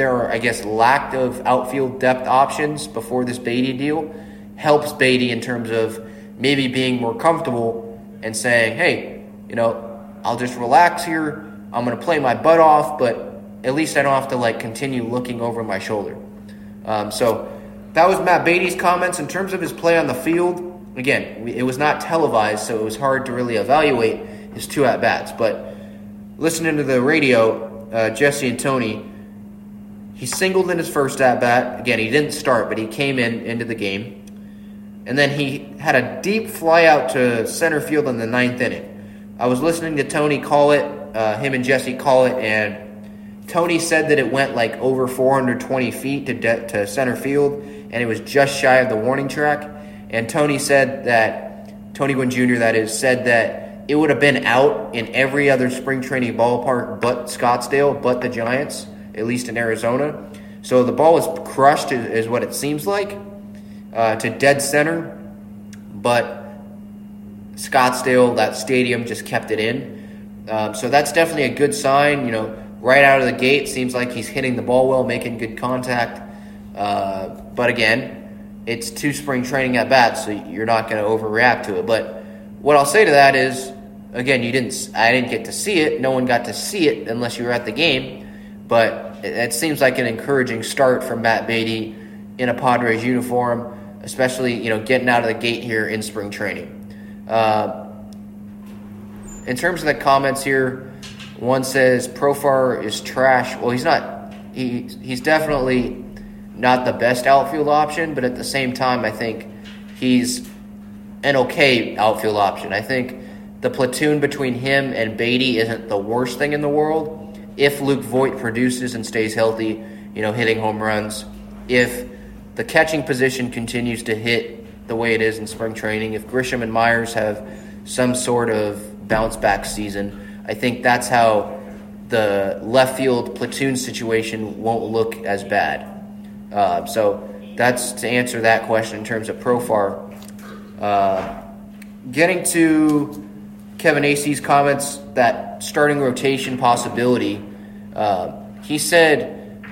there are, I guess, lack of outfield depth options before this Beaty deal helps Beaty in terms of maybe being more comfortable and saying, hey, you know, I'll just relax here. I'm going to play my butt off, but at least I don't have to like continue looking over my shoulder. Um, so that was Matt Beaty's comments in terms of his play on the field. Again, it was not televised, so it was hard to really evaluate his two at bats. But listening to the radio, uh, Jesse and Tony he singled in his first at bat. Again, he didn't start, but he came in into the game. And then he had a deep fly out to center field in the ninth inning. I was listening to Tony call it, uh, him and Jesse call it, and Tony said that it went like over 420 feet to, de- to center field, and it was just shy of the warning track. And Tony said that, Tony Gwynn Jr., that is, said that it would have been out in every other spring training ballpark but Scottsdale, but the Giants at least in Arizona. So the ball was crushed, is, what it seems like, uh, to dead center. But Scottsdale, that stadium, just kept it in. Um, so that's definitely a good sign. You know, right out of the gate, seems like he's hitting the ball well, making good contact. Uh, but again, it's two spring training at bats, so you're not going to overreact to it. But what I'll say to that is, again, you didn't. I didn't get to see it. No one got to see it unless you were at the game. But it, seems like an encouraging start from Matt Beaty in a Padres uniform, especially you know getting out of the gate here in spring training. Uh, in terms of the comments here, one says Profar is trash. Well, he's not. He he's definitely not the best outfield option, but at the same time, I think he's an okay outfield option. I think the platoon between him and Beaty isn't the worst thing in the world if Luke Voit produces and stays healthy, you know, hitting home runs, if the catching position continues to hit the way it is in spring training, if Grisham and Myers have some sort of bounce back season, I think that's how the left field platoon situation won't look as bad. Uh, so that's to answer that question in terms of Profar. Uh, getting to Kevin Acee's comments, that starting rotation possibility. Uh, he said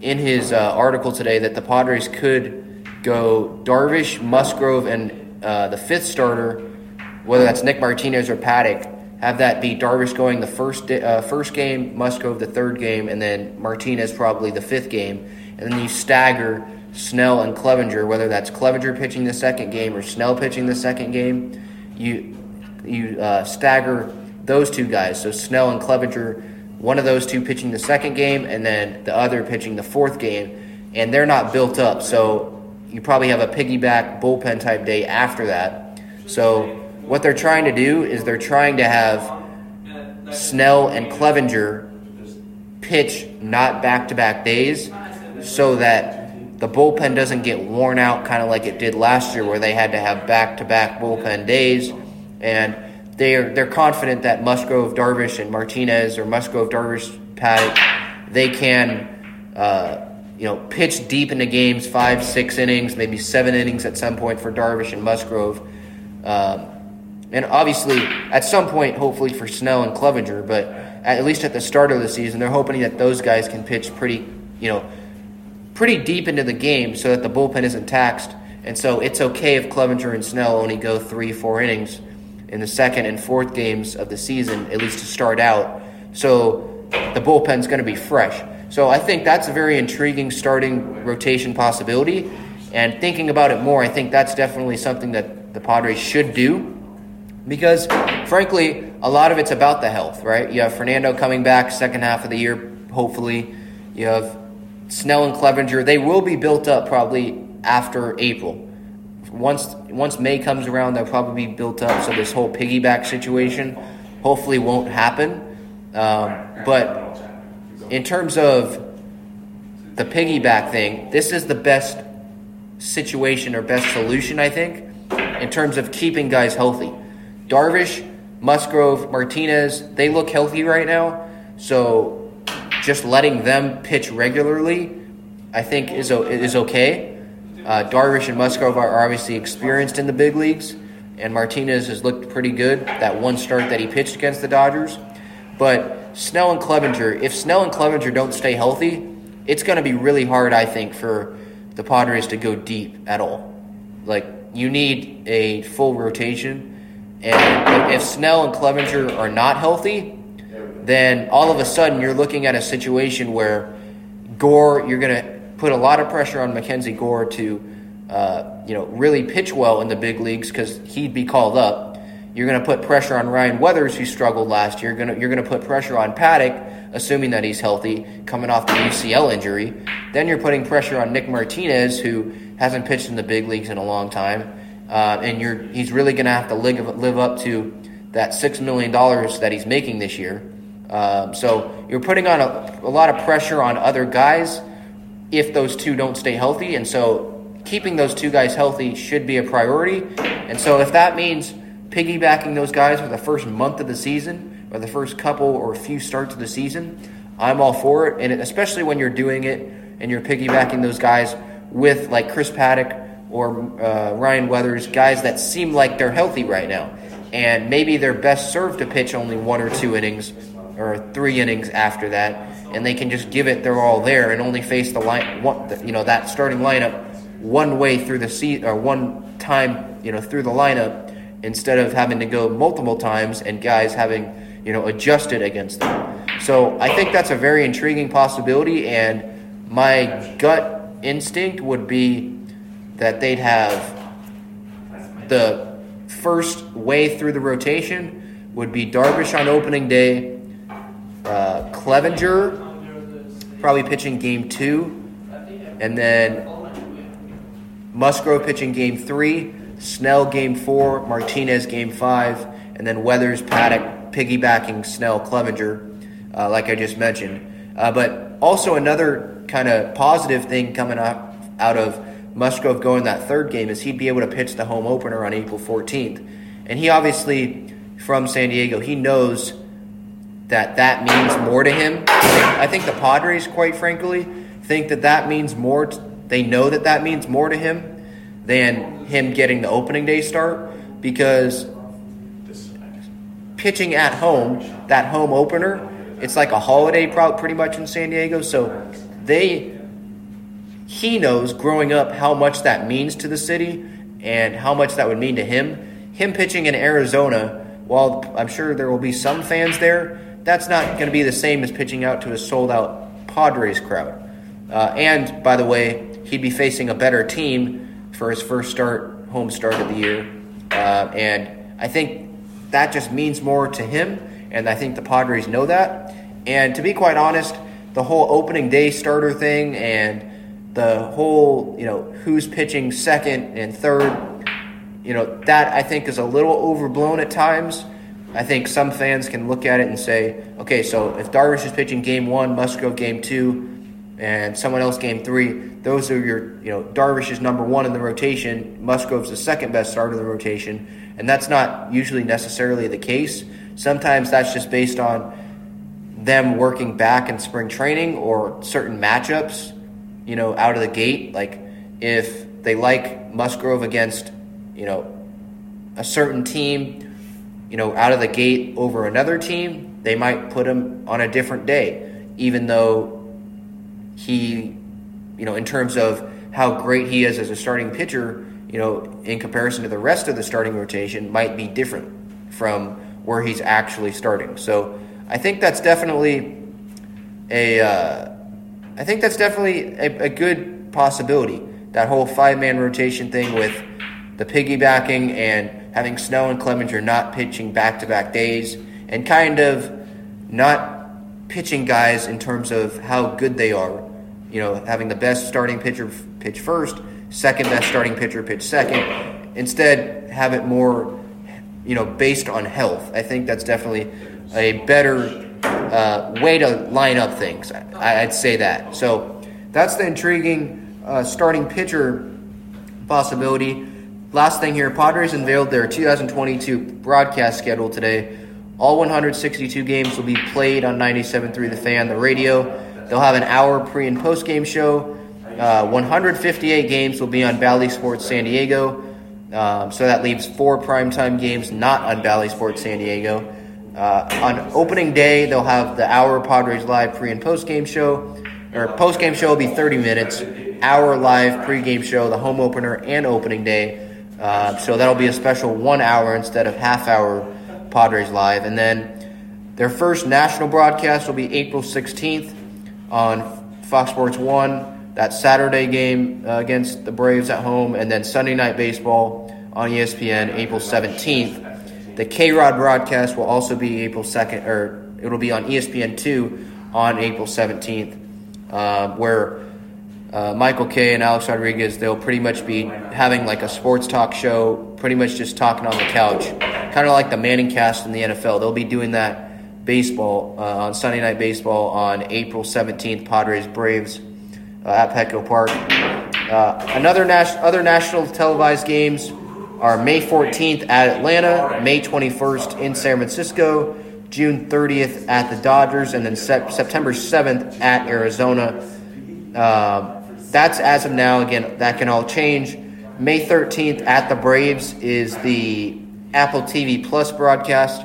in his uh, article today that the Padres could go Darvish, Musgrove, and uh, the fifth starter, whether that's Nick Martinez or Paddack, have that be Darvish going the first uh, first game, Musgrove the third game, and then Martinez probably the fifth game, and then you stagger Snell and Clevinger, whether that's Clevinger pitching the second game or Snell pitching the second game. You you uh, stagger those two guys, so Snell and Clevinger one of those two pitching the second game and then the other pitching the fourth game, and they're not built up. So you probably have a piggyback bullpen type day after that. So what they're trying to do is they're trying to have Snell and Clevinger pitch not back to back days so that the bullpen doesn't get worn out kind of like it did last year where they had to have back to back bullpen days. And they're they're confident that Musgrove, Darvish, and Martinez or Musgrove, Darvish, Paddack, they can uh, you know pitch deep into games, five, six innings, maybe seven innings at some point for Darvish and Musgrove. Um, and obviously, at some point, hopefully for Snell and Clevinger, but at least at the start of the season, they're hoping that those guys can pitch pretty, you know, pretty deep into the game so that the bullpen isn't taxed. And so it's okay if Clevinger and Snell only go three, four innings in the second and fourth games of the season, at least to start out. So the bullpen's going to be fresh. So I think that's a very intriguing starting rotation possibility. And thinking about it more, I think that's definitely something that the Padres should do. Because, frankly, a lot of it's about the health, right? You have Fernando coming back second half of the year, hopefully. You have Snell and Clevinger. They will be built up probably after April once once May comes around, they'll probably be built up. So this whole piggyback situation hopefully won't happen. Um, but in terms of the piggyback thing, this is the best situation or best solution, I think, in terms of keeping guys healthy. Darvish, Musgrove, Martinez, they look healthy right now. So just letting them pitch regularly, I think, is, is okay. Uh, Darvish and Musgrove are obviously experienced in the big leagues, and Martinez has looked pretty good that one start that he pitched against the Dodgers. But Snell and Clevinger, if Snell and Clevinger don't stay healthy, it's going to be really hard, I think, for the Padres to go deep at all. Like, you need a full rotation. And if Snell and Clevinger are not healthy, then all of a sudden you're looking at a situation where Gore, you're going to put a lot of pressure on Mackenzie Gore to, uh, you know, really pitch well in the big leagues because he'd be called up. You're going to put pressure on Ryan Weathers, who struggled last year. Going to, you're going to put pressure on Paddack, assuming that he's healthy, coming off the UCL injury. Then you're putting pressure on Nick Martinez, who hasn't pitched in the big leagues in a long time. Uh, and he's really going to have to live, live up to that $6 million that he's making this year. Um, so you're putting on a, a lot of pressure on other guys if those two don't stay healthy. And so keeping those two guys healthy should be a priority. And so if that means piggybacking those guys for the first month of the season or the first couple or few starts of the season, I'm all for it. And especially when you're doing it and you're piggybacking those guys with like Chris Paddack or uh, Ryan Weathers, guys that seem like they're healthy right now. And maybe they're best served to pitch only one or two innings or three innings after that, and they can just give it their all there and only face the line, one, you know, that starting lineup one way through the seat or one time, you know, through the lineup instead of having to go multiple times and guys having, you know, adjusted against them. So I think that's a very intriguing possibility, and my gut instinct would be that they'd have the first way through the rotation would be Darvish on opening day, uh, Clevinger probably pitching game two, and then Musgrove pitching game three, Snell game four, Martinez game five, and then Weathers, Paddack piggybacking Snell, Clevinger, uh, like I just mentioned. Uh, but also another kind of positive thing coming up out of Musgrove going that third game is he'd be able to pitch the home opener on April 14th. And he obviously, from San Diego, he knows that that means more to him. I think the Padres, quite frankly, think that that means more. To, they know that that means more to him than him getting the opening day start because pitching at home, that home opener, it's like a holiday pretty much in San Diego. So they, he knows growing up how much that means to the city and how much that would mean to him. Him pitching in Arizona, while I'm sure there will be some fans there, that's not going to be the same as pitching out to a sold out Padres crowd. Uh, and by the way, he'd be facing a better team for his first start, home start of the year. Uh, and I think that just means more to him, and I think the Padres know that. And to be quite honest, the whole opening day starter thing and the whole, you know, who's pitching second and third, you know, that I think is a little overblown at times. I think some fans can look at it and say, okay, so if Darvish is pitching game one, Musgrove game two, and someone else game three, those are your, you know, Darvish is number one in the rotation, Musgrove's the second best starter in the rotation, and that's not usually necessarily the case. Sometimes that's just based on them working back in spring training or certain matchups, you know, out of the gate. Like if they like Musgrove against, you know, a certain team, you know, out of the gate over another team, they might put him on a different day, even though he, you know, in terms of how great he is as a starting pitcher, you know, in comparison to the rest of the starting rotation, might be different from where he's actually starting. So I think that's definitely a, uh, I think that's definitely a, a good possibility. That whole five man rotation thing with the piggybacking and having Snow and Clevinger not pitching back to back days and kind of not pitching guys in terms of how good they are. You know, having the best starting pitcher pitch first, second best starting pitcher pitch second. Instead, have it more, you know, based on health. I think that's definitely a better uh, way to line up things. I, would say that. So that's the intriguing uh, starting pitcher possibility. Last thing here Padres unveiled their 2022 broadcast schedule today. All 162 games will be played on 97.3 The Fan, the radio. They'll have an hour pre and post game show. Uh, 158 games will be on Bally Sports San Diego. Um, so that leaves four primetime games not on Bally Sports San Diego. Uh, on opening day, they'll have the hour Padres live pre and post game show. Or post game show will be 30 minutes. Hour live pre game show, the home opener and opening day. Uh, so that'll be a special one hour instead of half hour Padres live. And then their first national broadcast will be April 16th on Fox Sports 1. That Saturday game uh, against the Braves at home. And then Sunday Night Baseball on ESPN April 17th. The KayRod broadcast will also be April 2nd, or it'll be on ESPN 2 on April 17th, uh, where uh, Michael Kay and Alex Rodriguez, they'll pretty much be having like a sports talk show, pretty much just talking on the couch, kind of like the Manning cast in the NFL. They'll be doing that baseball uh, on Sunday Night Baseball on April 17th, Padres Braves uh, at Petco Park. Uh, another nas- other national televised games are May 14th at Atlanta, May 21st in San Francisco, June 30th at the Dodgers, and then September 7th at Arizona. Uh, that's as of now. Again, that can all change. May 13th at the Braves is the Apple TV Plus broadcast.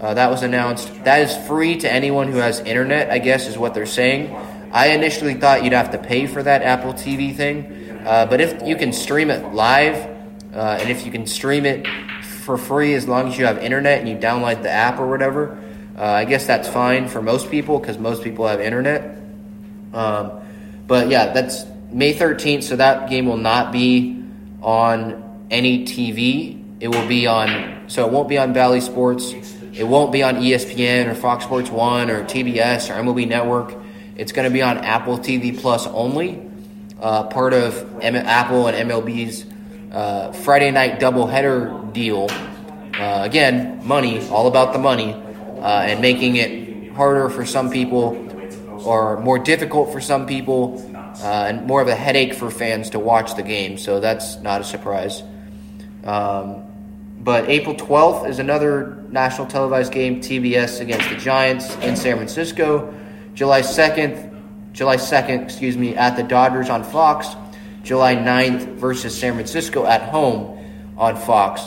Uh, that was announced. That is free to anyone who has internet, I guess, is what they're saying. I initially thought you'd have to pay for that Apple TV thing, uh, but if you can stream it live, uh, and if you can stream it for free as long as you have internet and you download the app or whatever, uh, I guess that's fine for most people because most people have internet. Um, but yeah, that's May 13th, so that game will not be on any TV. It will be on, so it won't be on Bally Sports. It won't be on ESPN or Fox Sports 1 or TBS or MLB Network. It's going to be on Apple TV Plus only, uh, part of M- Apple and MLB's uh, Friday night doubleheader deal. Uh, again, money, all about the money, uh, and making it harder for some people or more difficult for some people uh, and more of a headache for fans to watch the game. So that's not a surprise. Um, but April 12th is another national televised game, TBS against the Giants in San Francisco. July 2nd, July 2nd, excuse me, at the Dodgers on Fox. July 9th versus San Francisco at home on Fox.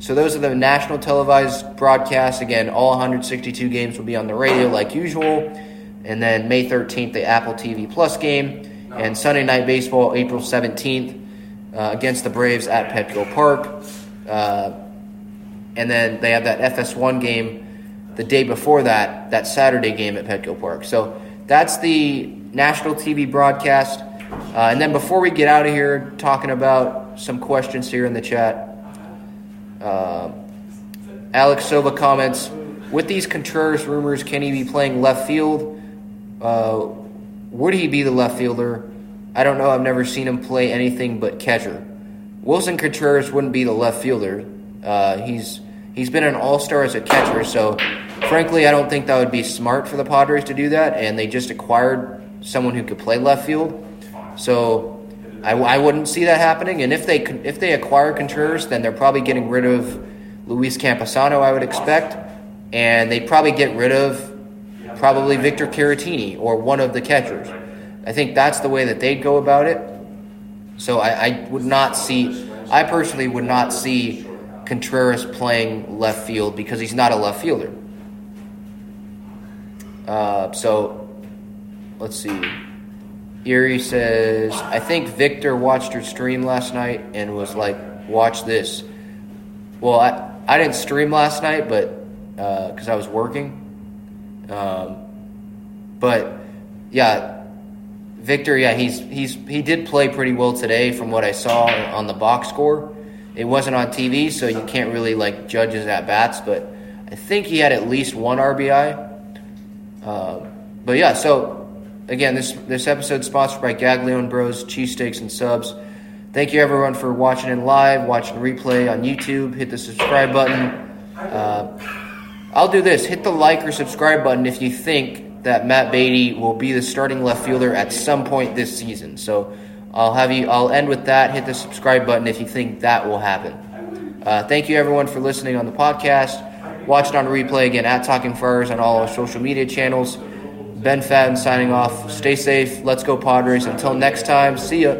So those are the national televised broadcasts. Again, all 162 games will be on the radio like usual. And then May 13th, the Apple TV Plus game. And Sunday Night Baseball, April 17th, uh, against the Braves at Petco Park. Uh, and then they have that FS1 game the day before that, that Saturday game at Petco Park. So that's the national TV broadcast. Uh, and then before we get out of here, talking about some questions here in the chat, uh, Alex Silva comments With these Contreras rumors, can he be playing left field? Uh, would he be the left fielder? I don't know. I've never seen him play anything but catcher. Willson Contreras wouldn't be the left fielder. Uh, he's he's been an all star as a catcher, so frankly, I don't think that would be smart for the Padres to do that. And they just acquired someone who could play left field. So I, I wouldn't see that happening. And if they if they acquire Contreras, then they're probably getting rid of Luis Campusano. I would expect, and they'd probably get rid of probably Victor Caratini or one of the catchers. I think that's the way that they'd go about it. So I, I would not see. I personally would not see Contreras playing left field because he's not a left fielder. Uh, so let's see. Erie says, I think Victor watched your stream last night and was like, watch this. Well, I, I didn't stream last night, but because uh, I was working. Um, but yeah, Victor, yeah, he's he's he did play pretty well today from what I saw on the box score. It wasn't on TV, so you can't really like judge his at bats, but I think he had at least one RBI. Uh, but yeah, so Again, this this episode is sponsored by Gaglione Bros, cheesesteaks and subs. Thank you everyone for watching in live, watching replay on YouTube. Hit the subscribe button. Uh, I'll do this. Hit the like or subscribe button if you think that Matt Beaty will be the starting left fielder at some point this season. So I'll have you. I'll end with that. Hit the subscribe button if you think that will happen. Uh, thank you everyone for listening on the podcast. Watch it on replay again at Talking Friars on all our social media channels. Ben Fadden signing off. Stay safe. Let's go Padres. Until next time. See ya.